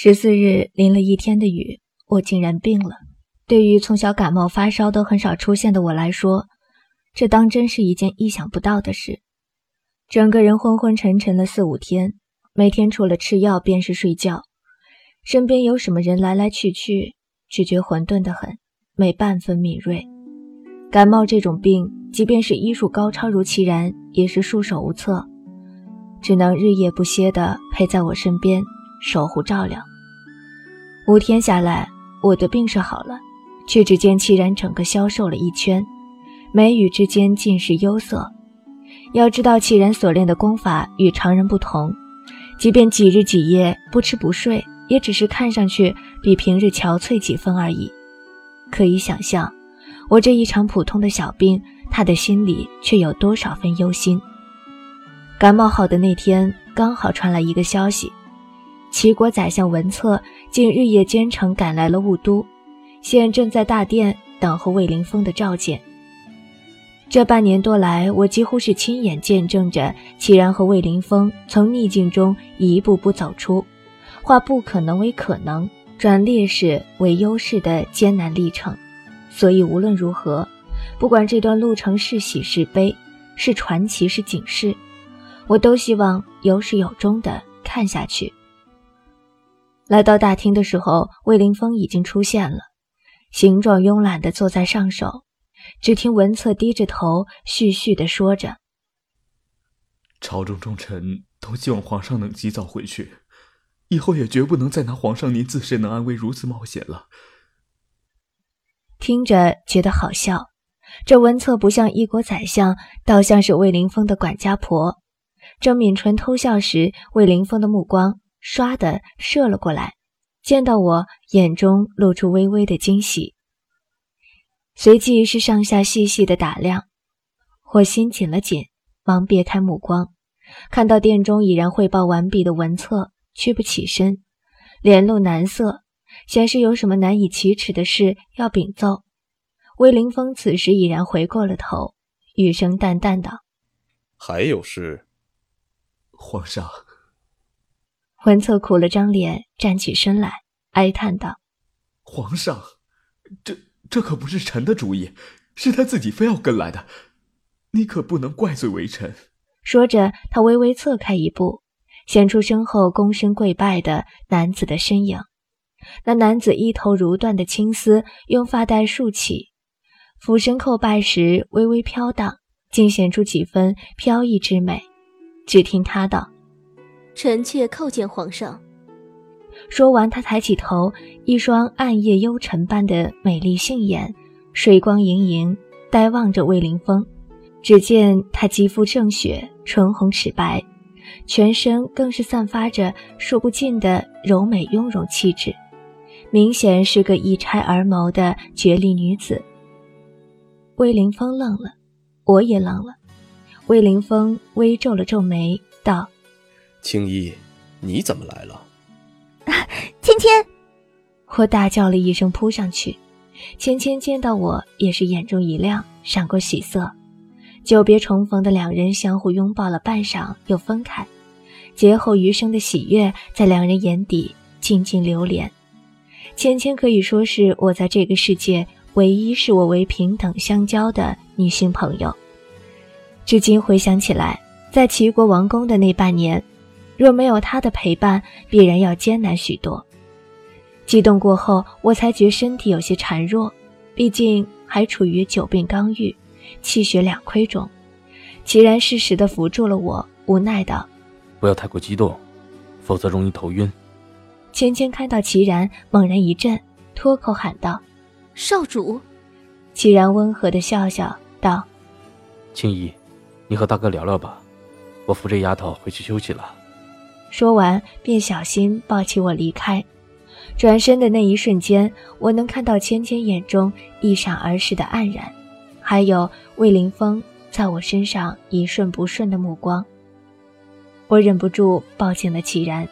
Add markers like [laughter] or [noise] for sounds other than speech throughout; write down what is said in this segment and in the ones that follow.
十四日淋了一天的雨，我竟然病了。对于从小感冒发烧都很少出现的我来说，这当真是一件意想不到的事。整个人昏昏沉沉了四五天，每天除了吃药便是睡觉，身边有什么人来来去去，只觉混沌的很，没半分敏锐。感冒这种病，即便是医术高超如其然，也是束手无策，只能日夜不歇地陪在我身边，守护照料。五天下来，我的病是好了。却只见戚然整个消瘦了一圈，眉宇之间尽是忧色。要知道，戚然所练的功法与常人不同，即便几日几夜不吃不睡，也只是看上去比平日憔悴几分而已。可以想象，我这一场普通的小病，他的心里却有多少分忧心。感冒好的那天，刚好传来一个消息：齐国宰相文策竟日夜兼程赶来了雾都。现正在大殿等候魏凌风的召见。这半年多来，我几乎是亲眼见证着齐然和魏凌风从逆境中一步步走出，化不可能为可能，转劣势为优势的艰难历程。所以无论如何，不管这段路程是喜是悲，是传奇是警示，我都希望有始有终的看下去。来到大厅的时候，魏凌风已经出现了。形状慵懒地坐在上首，只听文策低着头絮絮地说着：“朝中重臣都希望皇上能及早回去，以后也绝不能再拿皇上您自身能安危如此冒险了。”听着觉得好笑，这文策不像一国宰相，倒像是魏凌风的管家婆。正抿唇偷笑时，魏凌风的目光唰的射了过来。见到我，眼中露出微微的惊喜，随即是上下细细的打量。我心紧了紧，忙别开目光，看到殿中已然汇报完毕的文策，屈不起身，脸露难色，显示有什么难以启齿的事要禀奏。魏凌风此时已然回过了头，语声淡淡道：“还有事，皇上。”文策苦了张脸，站起身来，哀叹道：“皇上，这这可不是臣的主意，是他自己非要跟来的，你可不能怪罪为臣。”说着，他微微侧开一步，显出身后躬身跪拜的男子的身影。那男子一头如缎的青丝，用发带束起，俯身叩拜时微微飘荡，竟显出几分飘逸之美。只听他道。臣妾叩见皇上。说完，他抬起头，一双暗夜幽沉般的美丽杏眼，水光盈盈，呆望着魏凌风。只见他肌肤正雪，唇红齿白，全身更是散发着说不尽的柔美雍容气质，明显是个一拆而谋的绝丽女子。魏凌风愣了，我也愣了。魏凌风微皱了皱眉，道。青衣，你怎么来了？[laughs] 芊芊，我大叫了一声，扑上去。芊芊见到我，也是眼中一亮，闪过喜色。久别重逢的两人相互拥抱了半晌，又分开。劫后余生的喜悦，在两人眼底静静流连。芊芊可以说是我在这个世界唯一视我为平等相交的女性朋友。至今回想起来，在齐国王宫的那半年。若没有他的陪伴，必然要艰难许多。激动过后，我才觉身体有些孱弱，毕竟还处于久病刚愈、气血两亏中。齐然适时的扶住了我，无奈道：“不要太过激动，否则容易头晕。”芊芊看到齐然，猛然一震，脱口喊道：“少主！”齐然温和的笑笑道：“青衣，你和大哥聊聊吧，我扶这丫头回去休息了。”说完，便小心抱起我离开。转身的那一瞬间，我能看到芊芊眼中一闪而逝的黯然，还有魏凌风在我身上一瞬不顺的目光。我忍不住抱紧了齐然，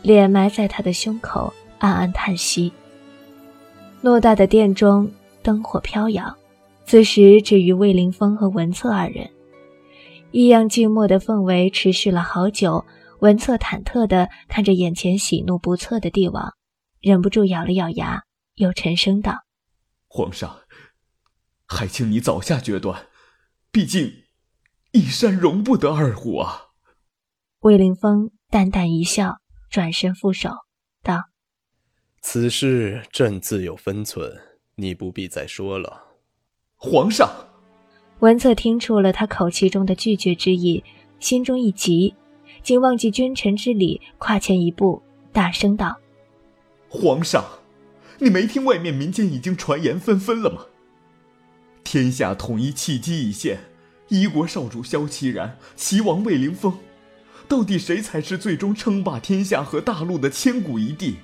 脸埋在他的胸口，暗暗叹息。偌大的殿中灯火飘扬，此时只余魏凌风和文策二人，异样寂寞的氛围持续了好久。文策忐忑地看着眼前喜怒不测的帝王，忍不住咬了咬牙，又沉声道：“皇上，还请你早下决断，毕竟一山容不得二虎啊。”魏凌风淡淡一笑，转身负手道：“此事朕自有分寸，你不必再说了。”皇上，文策听出了他口气中的拒绝之意，心中一急。竟忘记君臣之礼，跨前一步，大声道：“皇上，你没听外面民间已经传言纷纷了吗？天下统一契机已现，一国少主萧齐然，齐王魏凌风，到底谁才是最终称霸天下和大陆的千古一帝？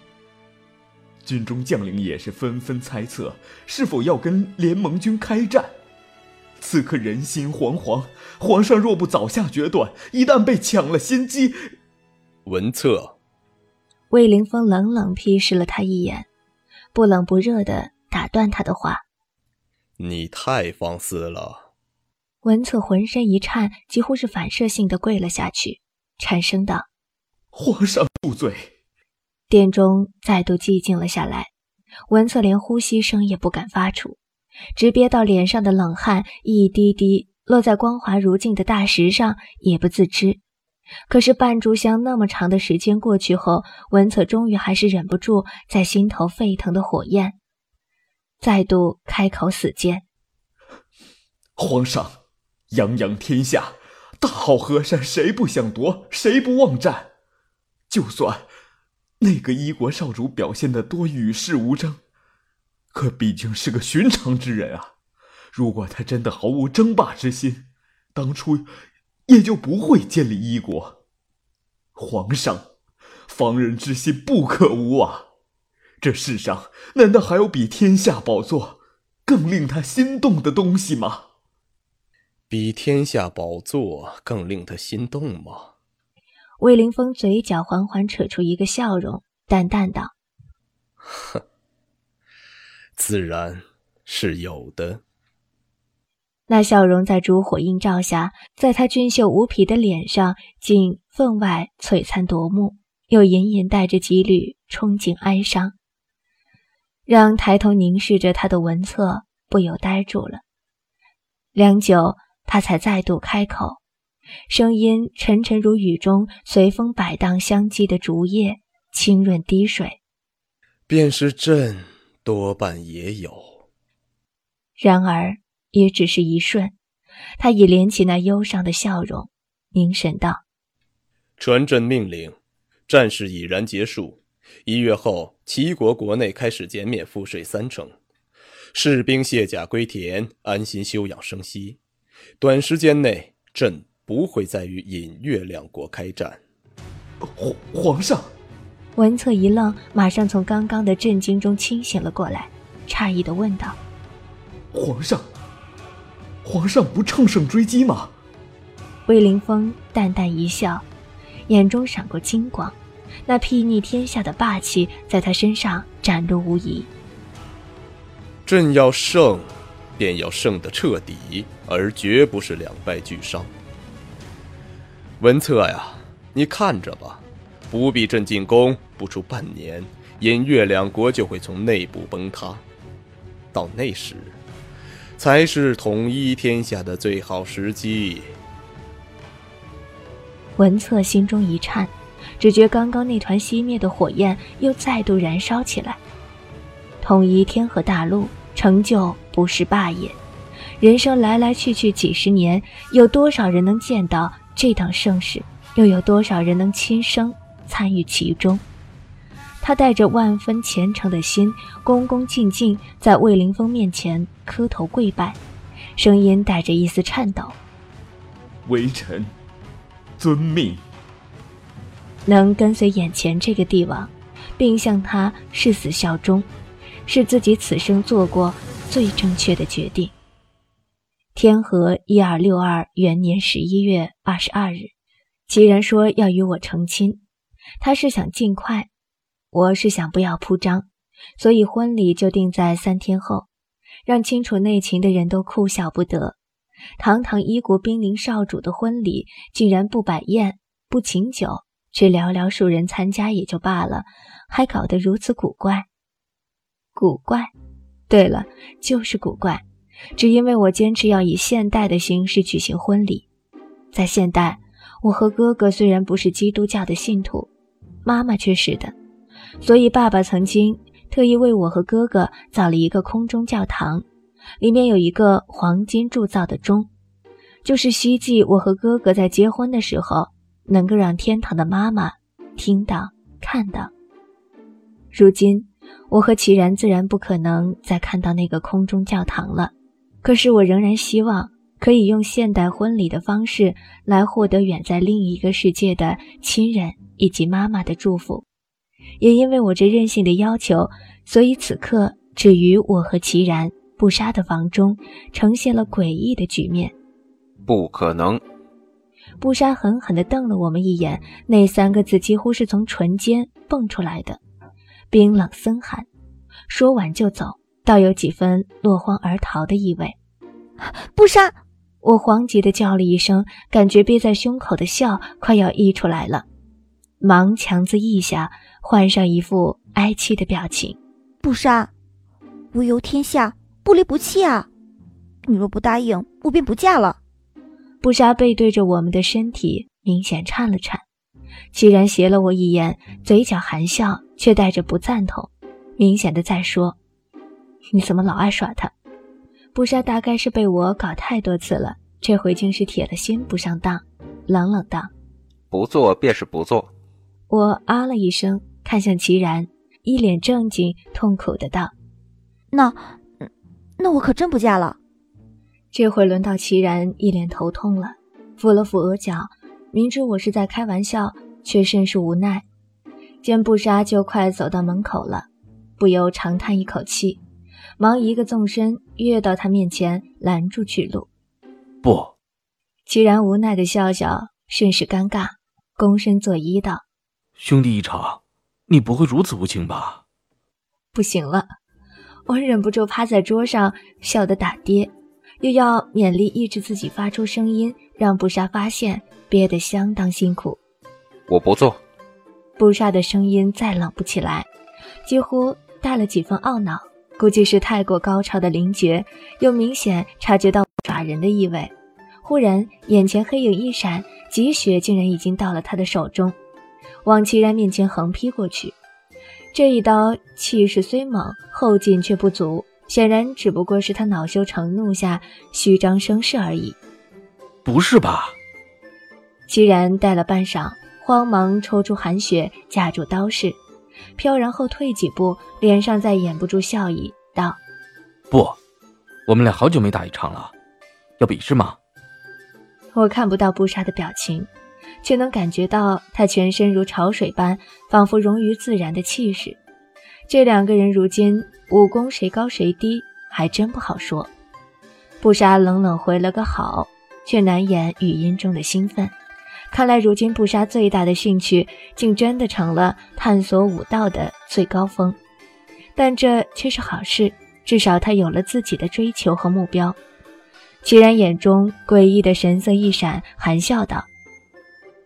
军中将领也是纷纷猜测，是否要跟联盟军开战。”此刻人心惶惶，皇上若不早下决断，一旦被抢了先机，文策。魏凌风冷冷瞥视了他一眼，不冷不热的打断他的话：“你太放肆了。”文策浑身一颤，几乎是反射性的跪了下去，颤声道：“皇上恕罪。”殿中再度寂静了下来，文策连呼吸声也不敢发出。直憋到脸上的冷汗一滴滴落在光滑如镜的大石上，也不自知。可是半炷香那么长的时间过去后，文策终于还是忍不住在心头沸腾的火焰，再度开口死谏：“皇上，泱泱天下，大好河山，谁不想夺？谁不妄战？就算那个一国少主表现得多与世无争。”可毕竟是个寻常之人啊！如果他真的毫无争霸之心，当初也就不会建立一国。皇上，防人之心不可无啊！这世上难道还有比天下宝座更令他心动的东西吗？比天下宝座更令他心动吗？魏凌风嘴角缓缓扯出一个笑容，淡淡道：“哼。”自然是有的。那笑容在烛火映照下，在他俊秀无匹的脸上，竟分外璀璨夺目，又隐隐带着几缕憧憬哀伤，让抬头凝视着他的文策不由呆住了。良久，他才再度开口，声音沉沉如雨中随风摆荡相击的竹叶，清润滴水。便是朕。多半也有，然而也只是一瞬，他已连起那忧伤的笑容，凝神道：“传朕命令，战事已然结束，一月后齐国国内开始减免赋税三成，士兵卸甲归田，安心休养生息。短时间内，朕不会再与尹越两国开战。”皇皇上。文策一愣，马上从刚刚的震惊中清醒了过来，诧异的问道：“皇上，皇上不乘胜追击吗？”魏凌风淡淡一笑，眼中闪过金光，那睥睨天下的霸气在他身上展露无遗。朕要胜，便要胜得彻底，而绝不是两败俱伤。文策呀，你看着吧。不必朕进攻，不出半年，尹越两国就会从内部崩塌。到那时，才是统一天下的最好时机。文策心中一颤，只觉刚刚那团熄灭的火焰又再度燃烧起来。统一天河大陆，成就不是霸业。人生来来去去几十年，有多少人能见到这等盛世？又有多少人能亲生？参与其中，他带着万分虔诚的心，恭恭敬敬在魏凌风面前磕头跪拜，声音带着一丝颤抖：“微臣遵命。”能跟随眼前这个帝王，并向他誓死效忠，是自己此生做过最正确的决定。天和一二六二元年十一月二十二日，既然说要与我成亲。他是想尽快，我是想不要铺张，所以婚礼就定在三天后，让清楚内情的人都哭笑不得。堂堂一国兵临少主的婚礼，竟然不摆宴、不请酒、只寥寥数人参加也就罢了，还搞得如此古怪。古怪，对了，就是古怪。只因为我坚持要以现代的形式举行婚礼，在现代，我和哥哥虽然不是基督教的信徒，妈妈却是的，所以爸爸曾经特意为我和哥哥造了一个空中教堂，里面有一个黄金铸造的钟，就是希冀我和哥哥在结婚的时候能够让天堂的妈妈听到看到。如今，我和齐然自然不可能再看到那个空中教堂了。可是我仍然希望可以用现代婚礼的方式来获得远在另一个世界的亲人以及妈妈的祝福。也因为我这任性的要求，所以此刻只于我和齐然不杀的房中呈现了诡异的局面。不可能！不杀狠狠地瞪了我们一眼，那三个字几乎是从唇间蹦出来的，冰冷森寒。说完就走。倒有几分落荒而逃的意味。不杀！我慌急的叫了一声，感觉憋在胸口的笑快要溢出来了，忙强自抑下，换上一副哀戚的表情。不杀！无忧天下，不离不弃啊！你若不答应，我便不嫁了。不杀背对着我们的身体，明显颤了颤。齐然斜了我一眼，嘴角含笑，却带着不赞同，明显的在说。你怎么老爱耍他？不杀大概是被我搞太多次了，这回竟是铁了心不上当，冷冷道：“不做便是不做。”我啊了一声，看向齐然，一脸正经，痛苦的道：“那，那我可真不嫁了。”这回轮到齐然一脸头痛了，抚了抚额角，明知我是在开玩笑，却甚是无奈。见布莎就快走到门口了，不由长叹一口气。忙一个纵身跃到他面前，拦住去路。不，齐然无奈的笑笑，甚是尴尬，躬身作揖道：“兄弟一场，你不会如此无情吧？”不行了，我忍不住趴在桌上，笑得打跌，又要勉力抑制自己发出声音，让不杀发现，憋得相当辛苦。我不做。不杀的声音再冷不起来，几乎带了几分懊恼。估计是太过高超的灵觉，又明显察觉到耍人的意味。忽然，眼前黑影一闪，积雪竟然已经到了他的手中，往齐然面前横劈过去。这一刀气势虽猛，后劲却不足，显然只不过是他恼羞成怒下虚张声势而已。不是吧？齐然待了半晌，慌忙抽出寒雪架住刀势。飘然后退几步，脸上再掩不住笑意，道：“不，我们俩好久没打一场了，要比试吗？”我看不到不杀的表情，却能感觉到他全身如潮水般，仿佛融于自然的气势。这两个人如今武功谁高谁低，还真不好说。布莎冷冷回了个好，却难掩语音中的兴奋。看来，如今布莎最大的兴趣，竟真的成了探索武道的最高峰。但这却是好事，至少他有了自己的追求和目标。齐然眼中诡异的神色一闪，含笑道：“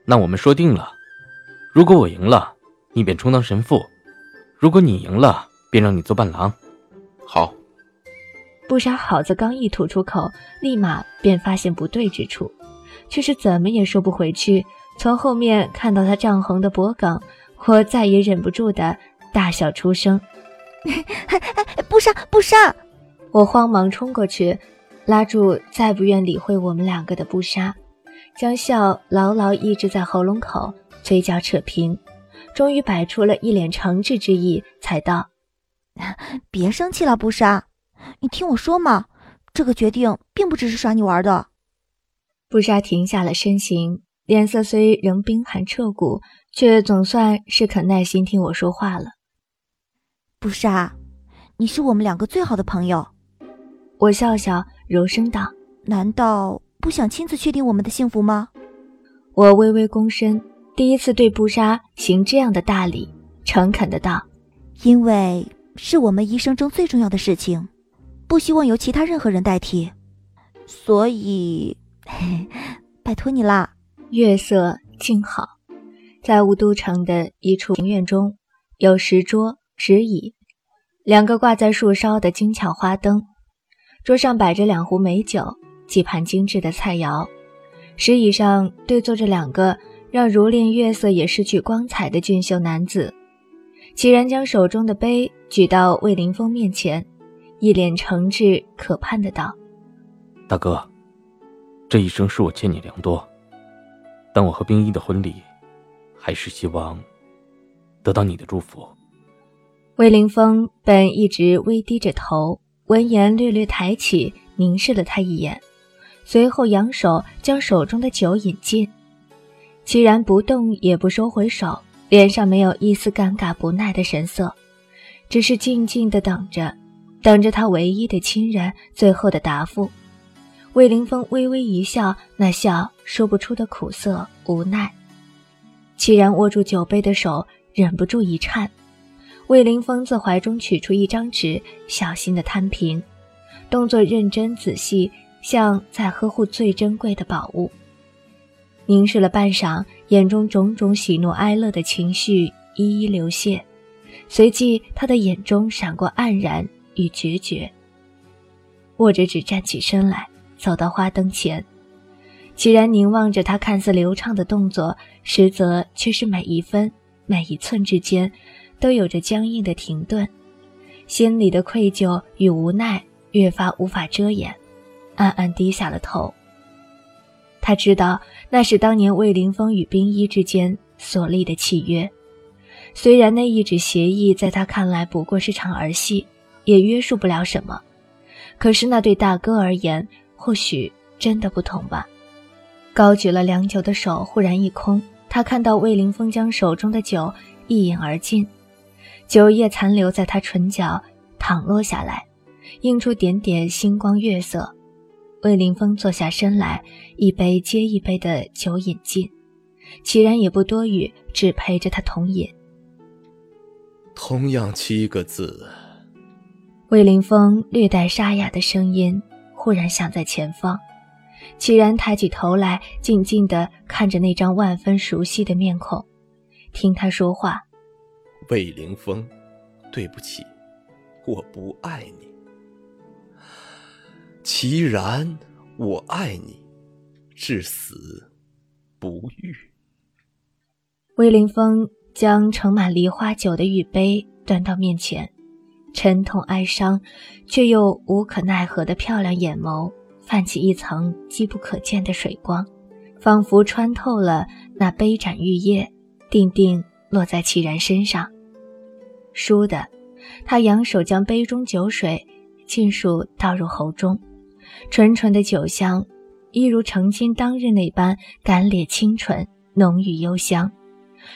那我们说定了，如果我赢了，你便充当神父；如果你赢了，便让你做伴郎。”好。布莎好字刚一吐出口，立马便发现不对之处。却是怎么也说不回去。从后面看到他涨红的脖颈，我再也忍不住的大笑出声：“ [laughs] 不杀不杀！”我慌忙冲过去，拉住再不愿理会我们两个的布莎，将笑牢牢抑制在喉咙口，嘴角扯平，终于摆出了一脸诚挚之意，才道：“别生气了，布莎，你听我说嘛，这个决定并不只是耍你玩的。”布莎停下了身形，脸色虽仍冰寒彻骨，却总算是肯耐心听我说话了。布莎，你是我们两个最好的朋友。我笑笑，柔声道：“难道不想亲自确定我们的幸福吗？”我微微躬身，第一次对布莎行这样的大礼，诚恳的道：“因为是我们一生中最重要的事情，不希望由其他任何人代替，所以。”拜托你啦！月色静好，在雾都城的一处庭院中，有石桌、石椅，两个挂在树梢的精巧花灯。桌上摆着两壶美酒，几盘精致的菜肴。石椅上对坐着两个让如恋月色也失去光彩的俊秀男子。齐然将手中的杯举到魏凌风面前，一脸诚挚可盼的道：“大哥，这一生是我欠你良多，但我和冰衣的婚礼，还是希望得到你的祝福。”魏凌风本一直微低着头，闻言略略抬起，凝视了他一眼，随后扬手将手中的酒饮尽。齐然不动也不收回手。脸上没有一丝尴尬不耐的神色，只是静静的等着，等着他唯一的亲人最后的答复。魏凌风微微一笑，那笑说不出的苦涩无奈。齐然握住酒杯的手忍不住一颤。魏凌风自怀中取出一张纸，小心的摊平，动作认真仔细，像在呵护最珍贵的宝物。凝视了半晌，眼中种种喜怒哀乐的情绪一一流泻，随即他的眼中闪过黯然与决绝。握着纸站起身来，走到花灯前，齐然凝望着他看似流畅的动作，实则却是每一分每一寸之间都有着僵硬的停顿，心里的愧疚与无奈越发无法遮掩，暗暗低下了头。他知道那是当年魏凌风与冰衣之间所立的契约，虽然那一纸协议在他看来不过是场儿戏，也约束不了什么，可是那对大哥而言，或许真的不同吧。高举了良久的手忽然一空，他看到魏凌风将手中的酒一饮而尽，酒液残留在他唇角，淌落下来，映出点点星光月色。魏凌风坐下身来，一杯接一杯的酒饮尽，齐然也不多语，只陪着他同饮。同样七个字。魏凌风略带沙哑的声音忽然响在前方，齐然抬起头来，静静地看着那张万分熟悉的面孔，听他说话：“魏凌风，对不起，我不爱你。”齐然，我爱你，至死不渝。魏凌风将盛满梨花酒的玉杯端到面前，沉痛哀伤，却又无可奈何的漂亮眼眸泛起一层机不可见的水光，仿佛穿透了那杯盏玉液，定定落在齐然身上。倏的，他扬手将杯中酒水尽数倒入喉中。纯纯的酒香，一如成亲当日那般干裂清纯、浓郁幽香，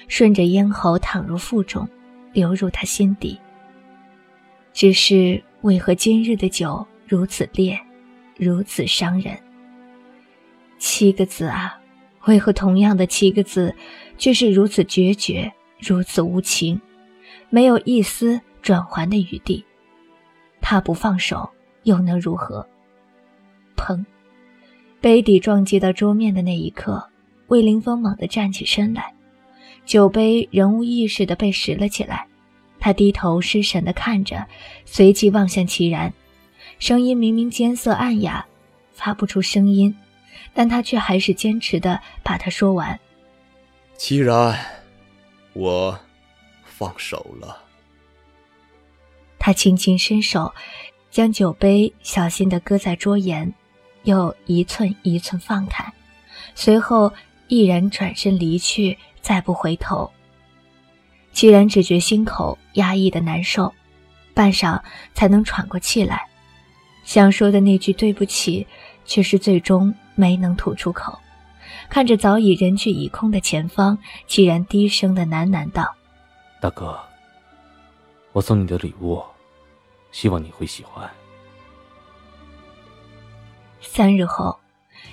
顺着咽喉淌入腹中，流入他心底。只是为何今日的酒如此烈，如此伤人？七个字啊，为何同样的七个字，却是如此决绝，如此无情，没有一丝转圜的余地？他不放手，又能如何？砰！杯底撞击到桌面的那一刻，魏凌风猛地站起身来，酒杯仍无意识地被拾了起来。他低头失神地看着，随即望向齐然，声音明明艰涩暗哑，发不出声音，但他却还是坚持地把它说完。齐然，我放手了。他轻轻伸手，将酒杯小心地搁在桌沿。又一寸一寸放开，随后毅然转身离去，再不回头。齐然只觉心口压抑的难受，半晌才能喘过气来，想说的那句对不起，却是最终没能吐出口。看着早已人去已空的前方，齐然低声的喃喃道：“大哥，我送你的礼物，希望你会喜欢。”三日后，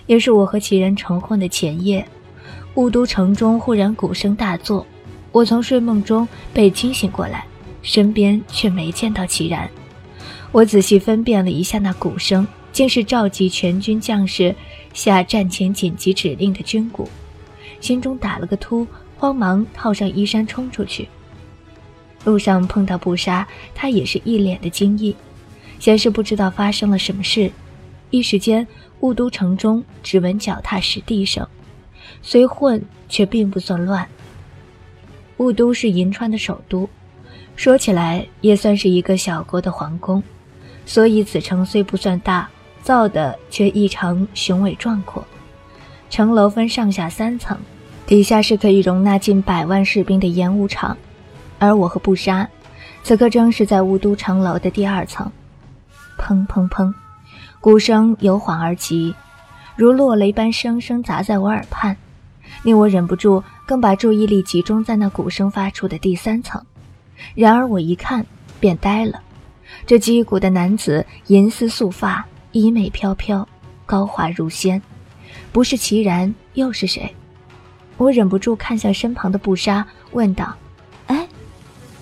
也是我和齐然成婚的前夜，雾都城中忽然鼓声大作，我从睡梦中被惊醒过来，身边却没见到齐然。我仔细分辨了一下那鼓声，竟是召集全军将士下战前紧急指令的军鼓，心中打了个突，慌忙套上衣衫冲出去。路上碰到布莎，他也是一脸的惊异，先是不知道发生了什么事，一时间雾都城中只闻脚踏实地声，虽混却并不算乱。雾都是银川的首都，说起来也算是一个小国的皇宫，所以此城虽不算大，造的却异常雄伟壮阔。城楼分上下三层，底下是可以容纳近百万士兵的演武场，而我和布莎，此刻正是在雾都城楼的第二层。砰砰砰，鼓声由缓而急，如落雷般声声砸在我耳畔，令我忍不住更把注意力集中在那鼓声发出的第三层。然而我一看便呆了，这击鼓的男子银丝素发，衣袂飘飘，高华如仙。不是齐然又是谁？我忍不住看向身旁的布莎，问道：“哎，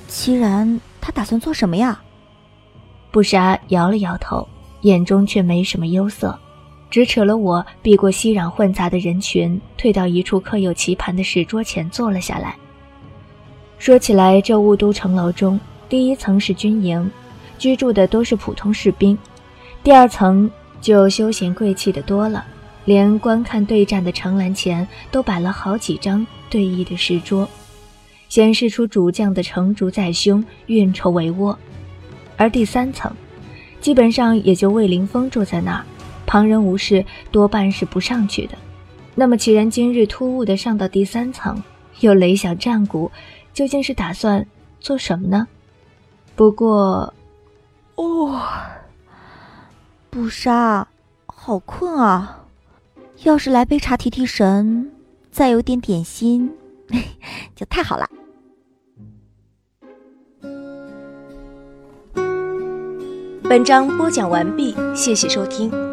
齐然他打算做什么呀？”布莎摇了摇头，眼中却没什么忧色，只扯了我避过熙攘混杂的人群，退到一处刻有棋盘的石桌前坐了下来。说起来，这雾都城楼中，第一层是军营，居住的都是普通士兵；第二层就休闲贵气的多了。连观看对战的城栏前都摆了好几张对弈的石桌，显示出主将的成竹在胸，运筹帷幄。而第三层，基本上也就魏凌风住在那儿，旁人无事多半是不上去的。那么，既然今日突兀的上到第三层，又擂响战鼓，究竟是打算做什么呢？不过，哦，不杀，好困啊！要是来杯茶提提神，再有点点心，[laughs] 就太好了。本章播讲完毕，谢谢收听。